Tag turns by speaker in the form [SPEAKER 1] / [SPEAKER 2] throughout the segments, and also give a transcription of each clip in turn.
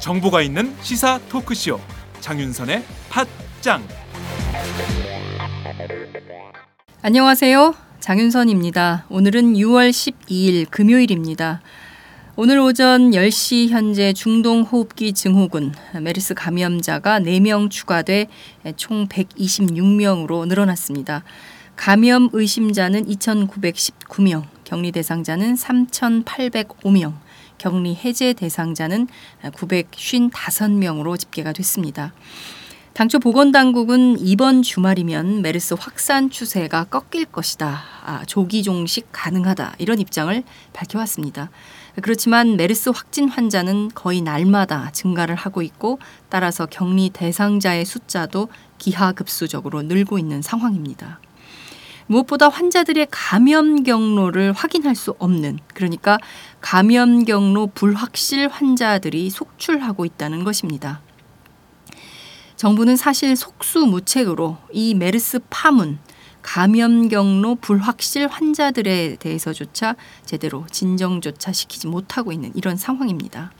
[SPEAKER 1] 정보가 있는 시사 토크쇼 장윤선의 팟짱
[SPEAKER 2] 안녕하세요. 장윤선입니다. 오늘은 6월 12일 금요일입니다. 오늘 오전 10시 현재 중동 호흡기 증후군 메르스 감염자가 4명 추가돼 총 126명으로 늘어났습니다. 감염 의심자는 2,919명, 격리 대상자는 3,805명, 격리 해제 대상자는 955명으로 집계가 됐습니다. 당초 보건당국은 이번 주말이면 메르스 확산 추세가 꺾일 것이다. 아, 조기 종식 가능하다. 이런 입장을 밝혀왔습니다. 그렇지만 메르스 확진 환자는 거의 날마다 증가를 하고 있고 따라서 격리 대상자의 숫자도 기하급수적으로 늘고 있는 상황입니다. 무엇보다 환자들의 감염 경로를 확인할 수 없는 그러니까 감염 경로 불확실 환자들이 속출하고 있다는 것입니다. 정부는 사실 속수무책으로 이 메르스 파문 감염 경로 불확실 환자들에 대해서조차 제대로 진정조차 시키지 못하고 있는 이런 상황입니다.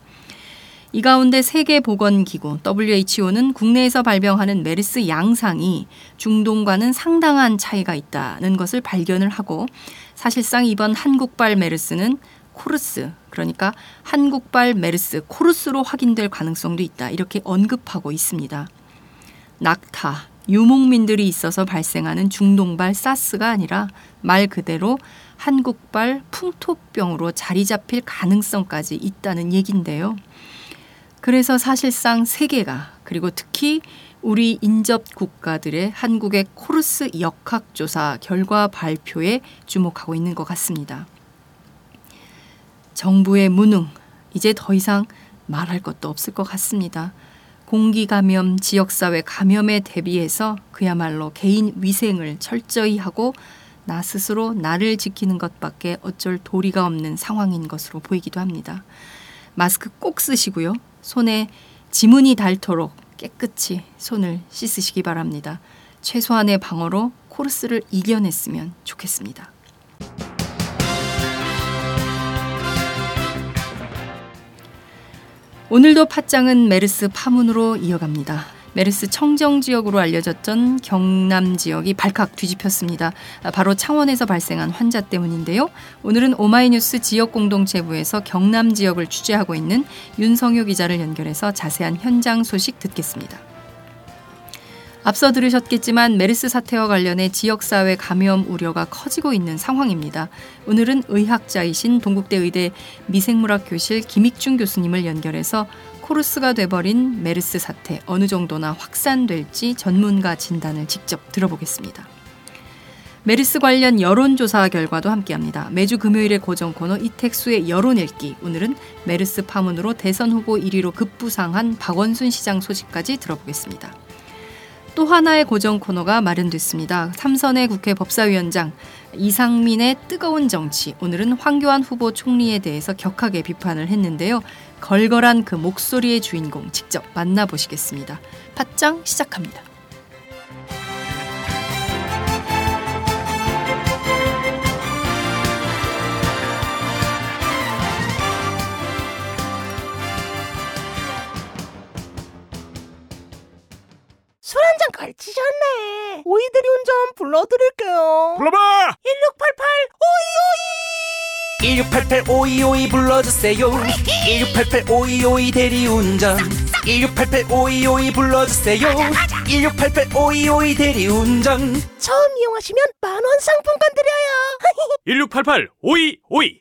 [SPEAKER 2] 이 가운데 세계보건기구 WHO는 국내에서 발병하는 메르스 양상이 중동과는 상당한 차이가 있다는 것을 발견을 하고 사실상 이번 한국발 메르스는 코르스 그러니까 한국발 메르스 코르스로 확인될 가능성도 있다 이렇게 언급하고 있습니다. 낙타, 유목민들이 있어서 발생하는 중동발 사스가 아니라 말 그대로 한국발 풍토병으로 자리 잡힐 가능성까지 있다는 얘긴데요. 그래서 사실상 세계가 그리고 특히 우리 인접 국가들의 한국의 코르스 역학조사 결과 발표에 주목하고 있는 것 같습니다. 정부의 무능, 이제 더 이상 말할 것도 없을 것 같습니다. 공기 감염, 지역사회 감염에 대비해서 그야말로 개인 위생을 철저히 하고 나 스스로 나를 지키는 것밖에 어쩔 도리가 없는 상황인 것으로 보이기도 합니다. 마스크 꼭 쓰시고요. 손에 지문이 닳도록 깨끗이 손을 씻으시기 바랍니다. 최소한의 방어로 코르스를 이겨냈으면 좋겠습니다. 오늘도 팟짱은 메르스 파문으로 이어갑니다. 메르스 청정 지역으로 알려졌던 경남 지역이 발칵 뒤집혔습니다. 바로 창원에서 발생한 환자 때문인데요. 오늘은 오마이뉴스 지역 공동체부에서 경남 지역을 취재하고 있는 윤성효 기자를 연결해서 자세한 현장 소식 듣겠습니다. 앞서 들으셨겠지만 메르스 사태와 관련해 지역사회 감염 우려가 커지고 있는 상황입니다. 오늘은 의학자이신 동국대 의대 미생물학 교실 김익중 교수님을 연결해서 코르스가 돼버린 메르스 사태 어느 정도나 확산될지 전문가 진단을 직접 들어보겠습니다. 메르스 관련 여론조사 결과도 함께합니다. 매주 금요일의 고정 코너 이택수의 여론 읽기. 오늘은 메르스 파문으로 대선 후보 1위로 급부상한 박원순 시장 소식까지 들어보겠습니다. 또 하나의 고정 코너가 마련됐습니다. 삼선의 국회 법사위원장 이상민의 뜨거운 정치. 오늘은 황교안 후보 총리에 대해서 격하게 비판을 했는데요. 걸걸한 그 목소리의 주인공 직접 만나보시겠습니다. 팟짱 시작합니다.
[SPEAKER 3] 오이들이 운전 불러드릴게요.
[SPEAKER 4] 불러봐!
[SPEAKER 3] 1688
[SPEAKER 4] 1688 오이오이 불러주세요 1688 오이오이 대리운전 1688 오이오이 불러주세요 1688 오이오이 대리운전
[SPEAKER 3] 처음 이용하시면 만원 상품권 드려요.
[SPEAKER 4] 1688 오이오이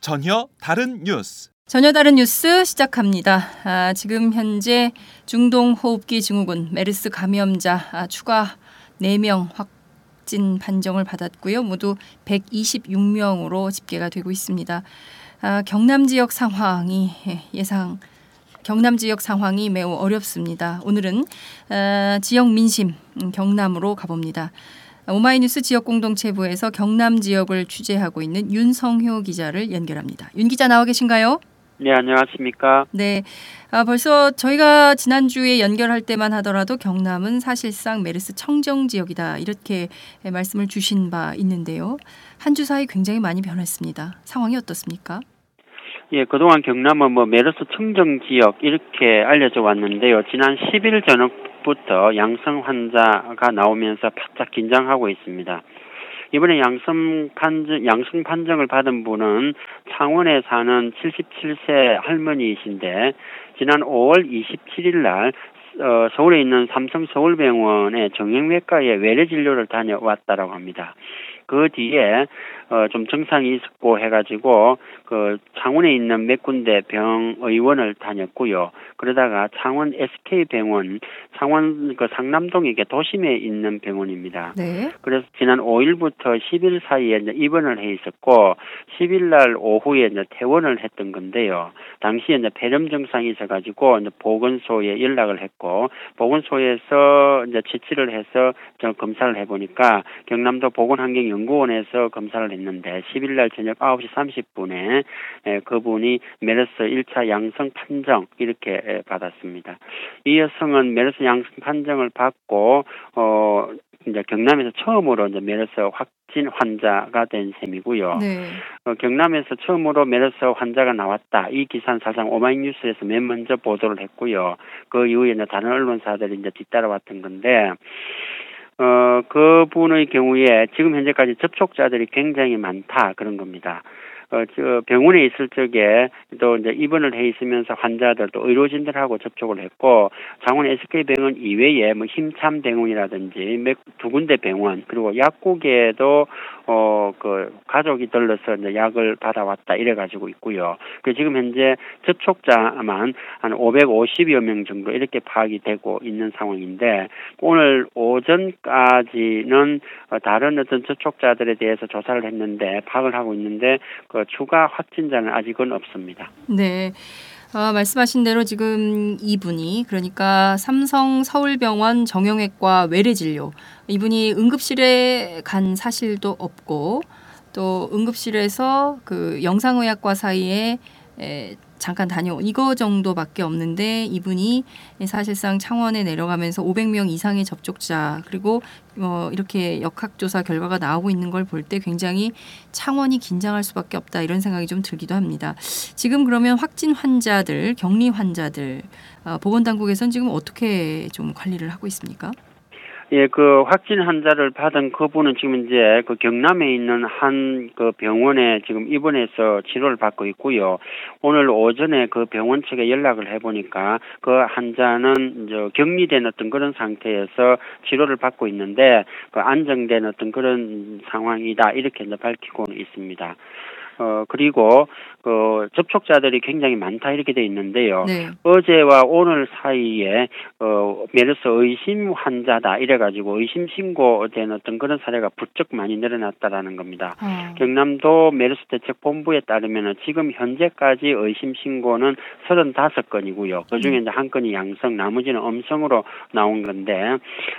[SPEAKER 1] 전혀 다른 뉴스
[SPEAKER 2] 전혀 다른 뉴스 시작합니다. 아, 지금 현재 중동 호흡기 증후군 메르스 감염자 아, 추가 4명 확진 판정을 받았고요. 모두 126명으로 집계가 되고 있습니다. 아, 경남 지역 상황이 예상 경남 지역 상황이 매우 어렵습니다. 오늘은 아, 지역 민심 음, 경남으로 가봅니다. 오마이뉴스 지역 공동체부에서 경남 지역을 취재하고 있는 윤성효 기자를 연결합니다. 윤 기자 나와 계신가요?
[SPEAKER 5] 네, 안녕하십니까.
[SPEAKER 2] 네. 아, 벌써 저희가 지난주에 연결할 때만 하더라도 경남은 사실상 메르스 청정 지역이다. 이렇게 말씀을 주신 바 있는데요. 한 주 사이 굉장히 많이 변했습니다. 상황이 어떻습니까?
[SPEAKER 5] 예, 그동안 경남은 뭐 메르스 청정 지역 이렇게 알려져 왔는데요. 지난 10일 저녁부터 양성 환자가 나오면서 바짝 긴장하고 있습니다. 이번에 양성 판정, 양성 판정을 받은 분은 창원에 사는 77세 할머니이신데 지난 5월 27일 날 어, 서울에 있는 삼성 서울병원의 정형외과에 외래 진료를 다녀왔다라고 합니다. 그 뒤에 어, 좀 증상이 있었고 해가지고 그 창원에 있는 몇 군데 병의원을 다녔고요. 그러다가 창원 SK 병원, 창원 그 상남동에 이게 도심에 있는 병원입니다.
[SPEAKER 2] 네.
[SPEAKER 5] 그래서 지난 5일부터 10일 사이에 이제 입원을 해 있었고 10일 날 오후에 이제 퇴원을 했던 건데요. 당시에 이제 폐렴 증상이 있어가지고 이제 보건소에 연락을 했고 보건소에서 이제 채취를 해서 저 검사를 해보니까 경남도 보건환경연구원에서 검사를 했 는데 10일 날 저녁 9시 30분에 에, 그분이 메르스 1차 양성 판정 이렇게 에, 받았습니다. 이 여성은 메르스 양성 판정을 받고 어 이제 경남에서 처음으로 이제 메르스 확진 환자가 된 셈이고요.
[SPEAKER 2] 네.
[SPEAKER 5] 어, 경남에서 처음으로 메르스 환자가 나왔다. 이 기사는 사실상 오마이뉴스에서 맨 먼저 보도를 했고요. 그 이후에 이제 다른 언론사들이 이제 뒤따라왔던 건데, 어, 그분의 경우에 지금 현재까지 접촉자들이 굉장히 많다. 그런 겁니다. 어, 저 병원에 있을 적에 또 이제 입원을 해 있으면서 환자들 또 의료진들하고 접촉을 했고 장원 SK 병원 이외에 뭐 힘참 병원이라든지 몇두 군데 병원 그리고 약국에도 어 그 가족이 들러서 이제 약을 받아왔다 이래 가지고 있고요. 그 지금 현재 접촉자만 한 550여 명 정도 이렇게 파악이 되고 있는 상황인데 오늘 오전까지는 어, 다른 어떤 접촉자들에 대해서 조사를 했는데 파악을 하고 있는데 그 추가 확진자는 아직은 없습니다.
[SPEAKER 2] 네. 아, 말씀하신 대로 지금 이분이 그러니까 삼성 서울병원 정형외과 외래진료 이분이 응급실에 간 사실도 없고 또 응급실에서 그 영상의학과 사이에 에, 잠깐 다녀 이거 정도밖에 없는데 이분이 사실상 창원에 내려가면서 500명 이상의 접촉자 그리고 어, 이렇게 역학조사 결과가 나오고 있는 걸 볼 때 굉장히 창원이 긴장할 수밖에 없다 이런 생각이 좀 들기도 합니다. 지금 그러면 확진 환자들, 격리 환자들 어, 보건당국에서는 지금 어떻게 좀 관리를 하고 있습니까?
[SPEAKER 5] 예, 그 확진 환자를 받은 그분은 지금 이제 그 경남에 있는 한 그 병원에 지금 입원해서 치료를 받고 있고요. 오늘 오전에 그 병원 측에 연락을 해보니까 그 환자는 이제 격리된 어떤 그런 상태에서 치료를 받고 있는데 그 안정된 어떤 그런 상황이다 이렇게 이제 밝히고는 있습니다. 어 그리고 그 접촉자들이 굉장히 많다 이렇게 돼 있는데요.
[SPEAKER 2] 네.
[SPEAKER 5] 어제와 오늘 사이에 어 메르스 의심 환자다 이래 가지고 의심 신고된 어떤 그런 사례가 부쩍 많이 늘어났다라는 겁니다.
[SPEAKER 2] 어,
[SPEAKER 5] 경남도 메르스 대책 본부에 따르면 지금 현재까지 의심 신고는 35건이고요. 그 중에
[SPEAKER 2] 음.
[SPEAKER 5] 이제 한 건이 양성, 나머지는 음성으로 나온 건데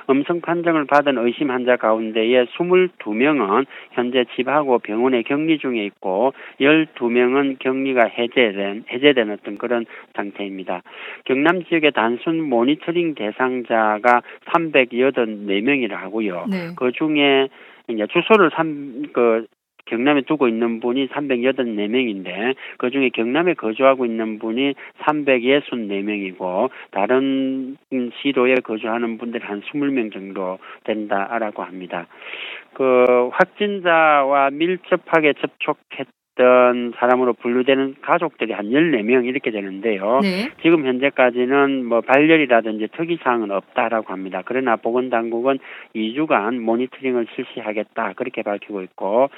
[SPEAKER 5] 음성 판정을 받은 의심 환자 가운데에 22명은 현재 집하고 병원에 격리 중에 있고 12명은 격리가 해제된 해제된 어떤 그런 상태입니다. 경남 지역의 단순 모니터링 대상자가 384명이라 하고요.
[SPEAKER 2] 네.
[SPEAKER 5] 그 중에 이제 주소를 삼, 그, 경남에 두고 있는 분이 384명인데, 그 중에 경남에 거주하고 있는 분이 364명이고, 다른 시도에 거주하는 분들이 한 20명 정도 된다라고 합니다. 그, 확진자와 밀접하게 접촉했 던 사람으로 분류되는 가족들이 한 14명 이렇게 되는데요.
[SPEAKER 2] 네.
[SPEAKER 5] 지금 현재까지는 뭐 발열이라든지 특이 사항은 없다라고 합니다. 그러나 보건당국은 2주간 모니터링을 실시하겠다 그렇게 밝히고 있고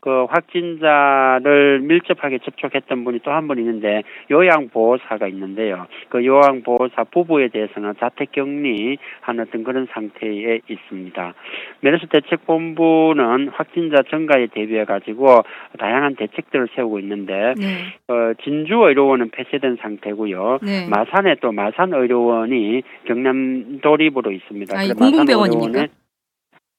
[SPEAKER 5] 그 확진자를 밀접하게 접촉했던 분이 또 한 분 있는데 요양보호사가 있는데요. 그 요양보호사 부부에 대해서는 자택격리한 어떤 그런 상태에 있습니다. 메르스 대책본부는 확진자 증가에 대비해 가지고 다양한 대책 들을 세우고 있는데
[SPEAKER 2] 네.
[SPEAKER 5] 어, 진주 의료원은 폐쇄된 상태고요.
[SPEAKER 2] 네.
[SPEAKER 5] 마산에 또 마산 의료원이 경남 도립으로 있습니다.
[SPEAKER 2] 아, 공공병원입니까?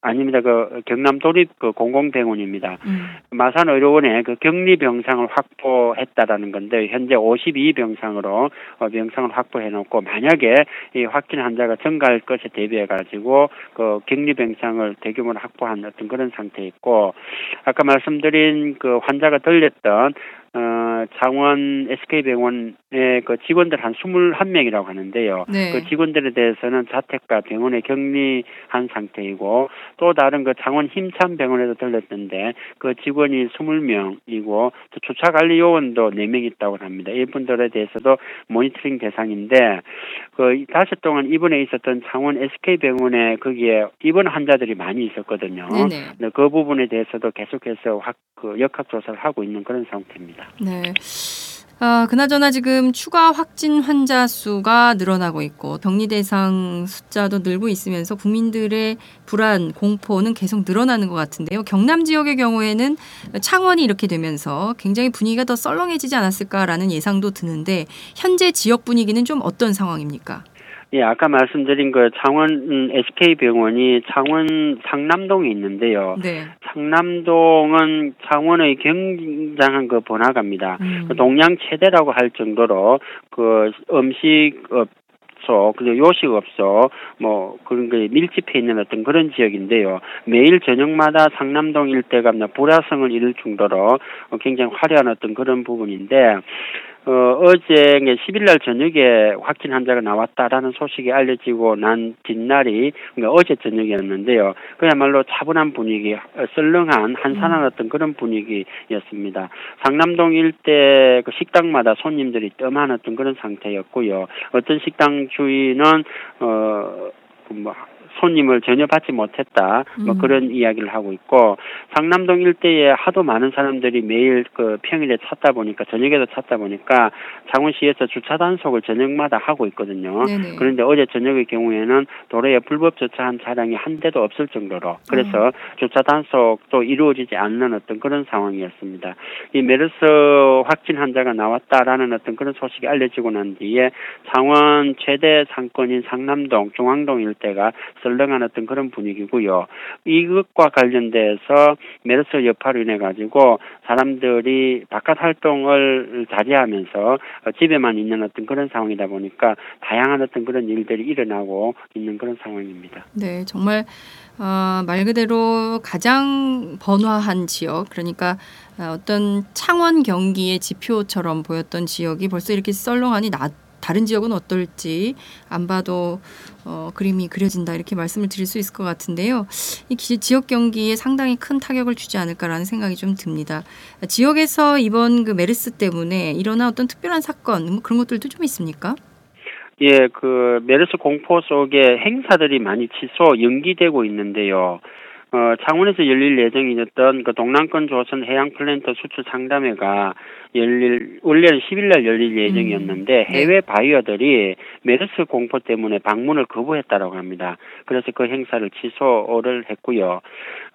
[SPEAKER 5] 아닙니다. 그 경남 도립 그 공공병원입니다.
[SPEAKER 2] 음.
[SPEAKER 5] 마산 의료원에 그 격리 병상을 확보했다라는 건데 현재 52병상으로 어, 병상을 확보해 놓고 만약에 이 확진 환자가 증가할 것에 대비해 가지고 그 격리 병상을 대규모로 확보한 어떤 그런 상태에 있고 아까 말씀드린 그 환자가 들렸던 어, 창원 SK병원의 그 직원들 한 21명이라고 하는데요.
[SPEAKER 2] 네.
[SPEAKER 5] 그 직원들에 대해서는 자택과 병원에 격리한 상태이고 또 다른 그 창원 힘찬 병원에도 들렸던데 그 직원이 20명이고 또 주차 관리 요원도 4명 있다고 합니다. 이분들에 대해서도 모니터링 대상인데 그 다시 동안 입원에 있었던 창원 SK병원에 거기에 입원 환자들이 많이 있었거든요.
[SPEAKER 2] 네네.
[SPEAKER 5] 네, 그 부분에 대해서도 계속해서 확, 그 역학 조사를 하고 있는 그런 상태입 니다.
[SPEAKER 2] 네. 아, 그나저나 지금 추가 확진 환자 수가 늘어나고 있고 격리 대상 숫자도 늘고 있으면서 국민들의 불안, 공포는 계속 늘어나는 것 같은데요. 경남 지역의 경우에는 창원이 이렇게 되면서 굉장히 분위기가 더 썰렁해지지 않았을까라는 예상도 드는데 현재 지역 분위기는 좀 어떤 상황입니까?
[SPEAKER 5] 예, 아까 말씀드린 그 창원 음, SK병원이 창원 상남동에 있는데요.
[SPEAKER 2] 네.
[SPEAKER 5] 상남동은 창원의 굉장한 그 번화가입니다.
[SPEAKER 2] 음.
[SPEAKER 5] 그 동양 최대라고 할 정도로 그 음식업소 그리고 요식업소 뭐 그런 게 밀집해 있는 어떤 그런 지역인데요. 매일 저녁마다 상남동 일대가 뭐 불화성을 이룰 정도로 어, 굉장히 화려한 어떤 그런 부분인데 어, 어제 10일 날 저녁에 확진 환자가 나왔다라는 소식이 알려지고 난 뒷날이 그러니까 어제 저녁이었는데요. 그야말로 차분한 분위기, 어, 썰렁한 한산한 어떤 그런 분위기였습니다. 상남동 일대 그 식당마다 손님들이 뜸한 어떤 그런 상태였고요. 어떤 식당 주인은 어, 그뭐 손님을 전혀 받지 못했다. 뭐
[SPEAKER 2] 음.
[SPEAKER 5] 그런 이야기를 하고 있고 상남동 일대에 하도 많은 사람들이 매일 그 평일에 찾다 보니까 저녁에도 찾다 보니까 창원시에서 주차 단속을 저녁마다 하고 있거든요.
[SPEAKER 2] 네네.
[SPEAKER 5] 그런데 어제 저녁의 경우에는 도로에 불법 주차한 차량이 한 대도 없을 정도로 그래서 주차 단속도 이루어지지 않는 어떤 그런 상황이었습니다. 이 메르스 확진 환자가 나왔다라는 어떤 그런 소식이 알려지고 난 뒤에 창원 최대 상권인 상남동, 중앙동 일대가 썰렁한 어떤 그런 분위기고요. 이것과 관련돼서 메르스 여파로 인해 가지고 사람들이 바깥 활동을 자제하면서 어, 집에만 있는 어떤 그런 상황이다 보니까 다양한 어떤 그런 일들이 일어나고 있는 그런 상황입니다.
[SPEAKER 2] 네, 정말 어, 말 그대로 가장 번화한 지역, 그러니까 어, 어떤 창원 경기의 지표처럼 보였던 지역이 벌써 이렇게 썰렁하니 나, 다른 지역은 어떨지 안 봐도 어, 그림이 그려진다 이렇게 말씀을 드릴 수 있을 것 같은데요. 이 기- 지역 경기에 상당히 큰 타격을 주지 않을까라는 생각이 좀 듭니다. 지역에서 이번 그 메르스 때문에 일어난 어떤 특별한 사건 뭐 그런 것들도 좀 있습니까?
[SPEAKER 5] 예, 그 메르스 공포 속에 행사들이 많이 취소 연기되고 있는데요. 어, 창원에서 열릴 예정이었던 그 동남권 조선 해양 플랜트 수출 상담회가 열릴 원래는 10일 날 열릴 예정이었는데
[SPEAKER 2] 네.
[SPEAKER 5] 해외 바이어들이 메르스 공포 때문에 방문을 거부했다라고 합니다. 그래서 그 행사를 취소를 했고요.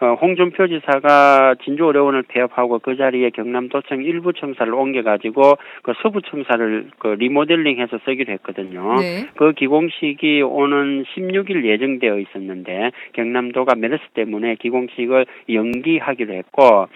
[SPEAKER 5] 어, 홍준표 지사가 진주의료원을 폐업하고 그 자리에 경남도청 일부 청사를 옮겨가지고 그 서부 청사를 그 리모델링해서 쓰기로 했거든요.
[SPEAKER 2] 네.
[SPEAKER 5] 그 기공식이 오는 16일 예정되어 있었는데 경남도가 메르스 때문에 기공식을 연기하기로 했고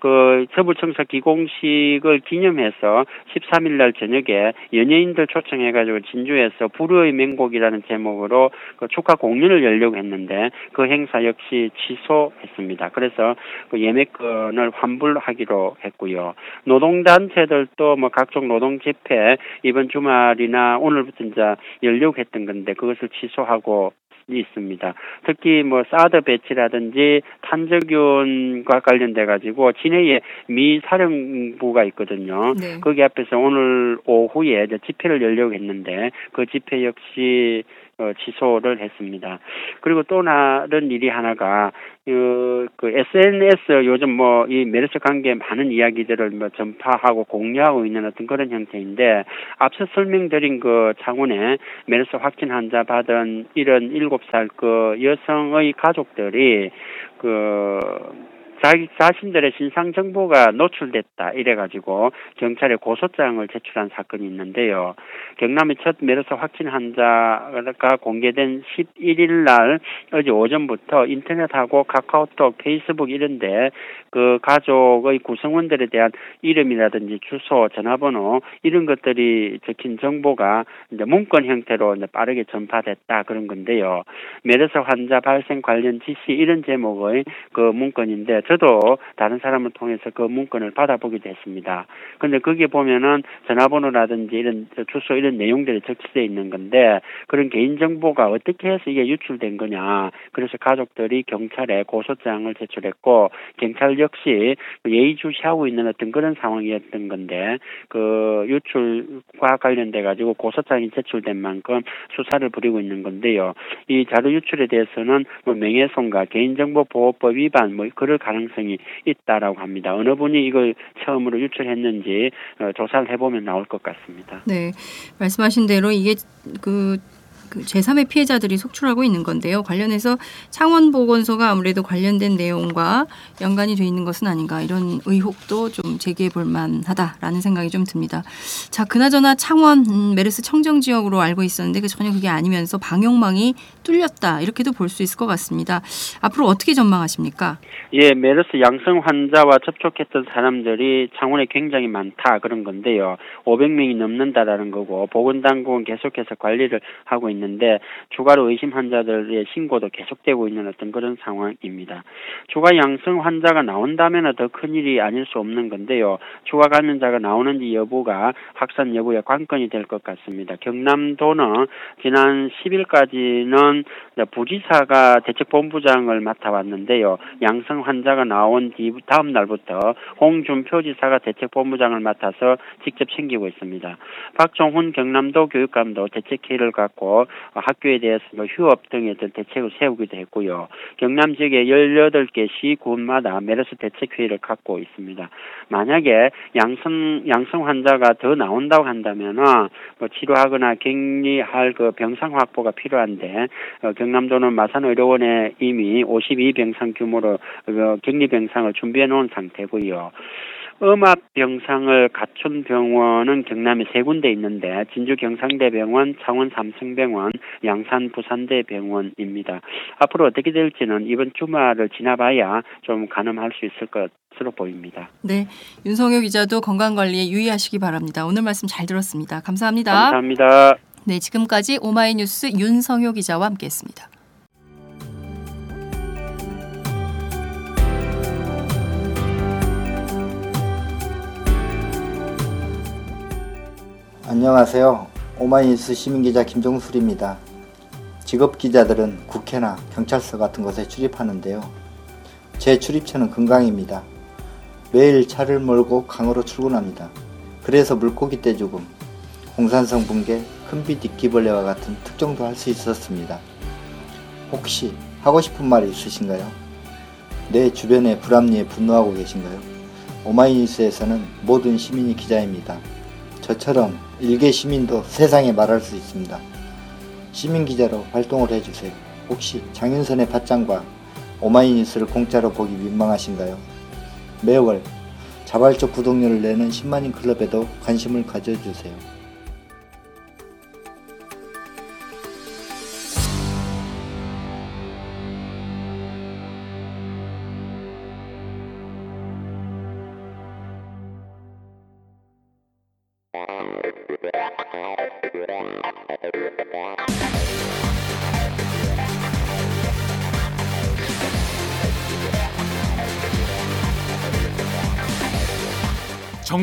[SPEAKER 5] 그 서부청사 기공식을 기념해서 13일 날 저녁에 연예인들 초청해 가지고 진주에서 불후의 맹곡이라는 제목으로 그 축하 공연을 열려고 했는데 그 행사 역시 취소했습니다. 그래서 그 예매권을 환불하기로 했고요. 노동단체들도 뭐 각종 노동 집회 이번 주말이나 오늘부터 이제 열려고 했던 건데 그것을 취소하고 있습니다. 특히 뭐 사드 배치라든지 탄저균과 관련돼 가지고 진해에 미 사령부가 있거든요.
[SPEAKER 2] 네.
[SPEAKER 5] 거기 앞에서 오늘 오후에 이제 집회를 열려고 했는데 그 집회 역시 어, 취소를 했습니다. 그리고 또 다른 일이 하나가 그, 그 SNS 요즘 뭐 이 메르스 관계에 많은 이야기들을 뭐 전파하고 공유하고 있는 어떤 그런 형태인데 앞서 설명드린 그 창원에 메르스 확진 환자 받은 이런 일곱 살그 여성의 가족들이 그 자기 자신들의 신상 정보가 노출됐다 이래가지고 경찰에 고소장을 제출한 사건이 있는데요. 경남의 첫 메르스 확진 환자가 공개된 11일 날 어제 오전부터 인터넷하고 카카오톡, 페이스북 이런데 그 가족의 구성원들에 대한 이름이라든지 주소, 전화번호 이런 것들이 적힌 정보가 이제 문건 형태로 이제 빠르게 전파됐다 그런 건데요. 메르스 환자 발생 관련 지시 이런 제목의 그 문건인데 저도 다른 사람을 통해서 그 문건을 받아보기도 했습니다. 근데 거기에 보면은 전화번호라든지 이런 주소 이런 내용들이 적시되어 있는 건데 그런 개인 정보가 어떻게 해서 이게 유출된 거냐. 그래서 가족들이 경찰에 고소장을 제출했고 경찰 역시 예의주시하고 있는 어떤 그런 상황이었던 건데 그 유출과 관련돼 가지고 고소장이 제출된 만큼 수사를 벌이고 있는 건데요. 이 자료 유출에 대해서는 뭐 명예훼손과 개인정보보호법 위반 뭐 그럴 가능 성이 있다라고 합니다. 어느 분이 이걸 처음으로 유출했는지 어, 조사를 해보면 나올 것 같습니다.
[SPEAKER 2] 네, 말씀하신 대로 이게 그, 그 제3의 피해자들이 속출하고 있는 건데요. 관련해서 창원보건소가 아무래도 관련된 내용과 연관이 돼 있는 것은 아닌가 이런 의혹도 좀 제기해 볼 만하다라는 생각이 좀 듭니다. 자, 그나저나 창원 음, 메르스 청정 지역으로 알고 있었는데 그 전혀 그게 아니면서 방역망이 뚫렸다 이렇게도 볼 수 있을 것 같습니다. 앞으로 어떻게 전망하십니까?
[SPEAKER 5] 예, 메르스 양성 환자와 접촉했던 사람들이 창원에 굉장히 많다 그런 건데요. 500명이 넘는다라는 거고 보건당국은 계속해서 관리를 하고 있는 데 추가로 의심 환자들의 신고도 계속되고 있는 어떤 그런 상황입니다. 추가 양성 환자가 나온다면 더 큰일이 아닐 수 없는 건데요. 추가 감염자가 나오는지 여부가 확산 여부의 관건이 될 것 같습니다. 경남도는 지난 10일까지는 부지사가 대책본부장을 맡아왔는데요. 양성 환자가 나온 뒤 다음 날부터 홍준표 지사가 대책본부장을 맡아서 직접 챙기고 있습니다. 박종훈 경남도 교육감도 대책회의를 갖고 학교에 대해서 뭐 휴업 등의 어떤 대책을 세우기도 했고요. 경남 지역의 18개 시, 군마다 메르스 대책 회의를 갖고 있습니다. 만약에 양성, 양성 환자가 더 나온다고 한다면은 뭐 치료하거나 격리할 그 병상 확보가 필요한데 어, 경남도는 마산의료원에 이미 52 병상 규모로 그 격리 병상을 준비해 놓은 상태고요. 음압 병상을 갖춘 병원은 경남에 세 군데 있는데 진주 경상대병원, 창원 삼성병원, 양산 부산대병원입니다. 앞으로 어떻게 될지는 이번 주말을 지나봐야 좀 가늠할 수 있을 것으로 보입니다.
[SPEAKER 2] 네, 윤성효 기자도 건강 관리에 유의하시기 바랍니다. 오늘 말씀 잘 들었습니다. 감사합니다.
[SPEAKER 5] 감사합니다.
[SPEAKER 2] 네, 지금까지 오마이뉴스 윤성효 기자와 함께했습니다.
[SPEAKER 6] 안녕하세요. 오마이뉴스 시민기자 김종술입니다. 직업 기자들은 국회나 경찰서 같은 곳에 출입하는데요. 제 출입처는 금강입니다. 매일 차를 몰고 강으로 출근합니다. 그래서 물고기 떼 죽음, 홍산성 붕괴, 큰빛 이끼벌레와 같은 특종도 할 수 있었습니다. 혹시 하고 싶은 말이 있으신가요? 내 주변의 불합리에 분노하고 계신가요? 오마이뉴스에서는 모든 시민이 기자입니다. 저처럼 일개 시민도 세상에 말할 수 있습니다. 시민 기자로 활동을 해주세요. 혹시 장윤선의 팟짱과 오마이뉴스를 공짜로 보기 민망하신가요? 매월 자발적 구독료를 내는 10만인 클럽에도 관심을 가져주세요.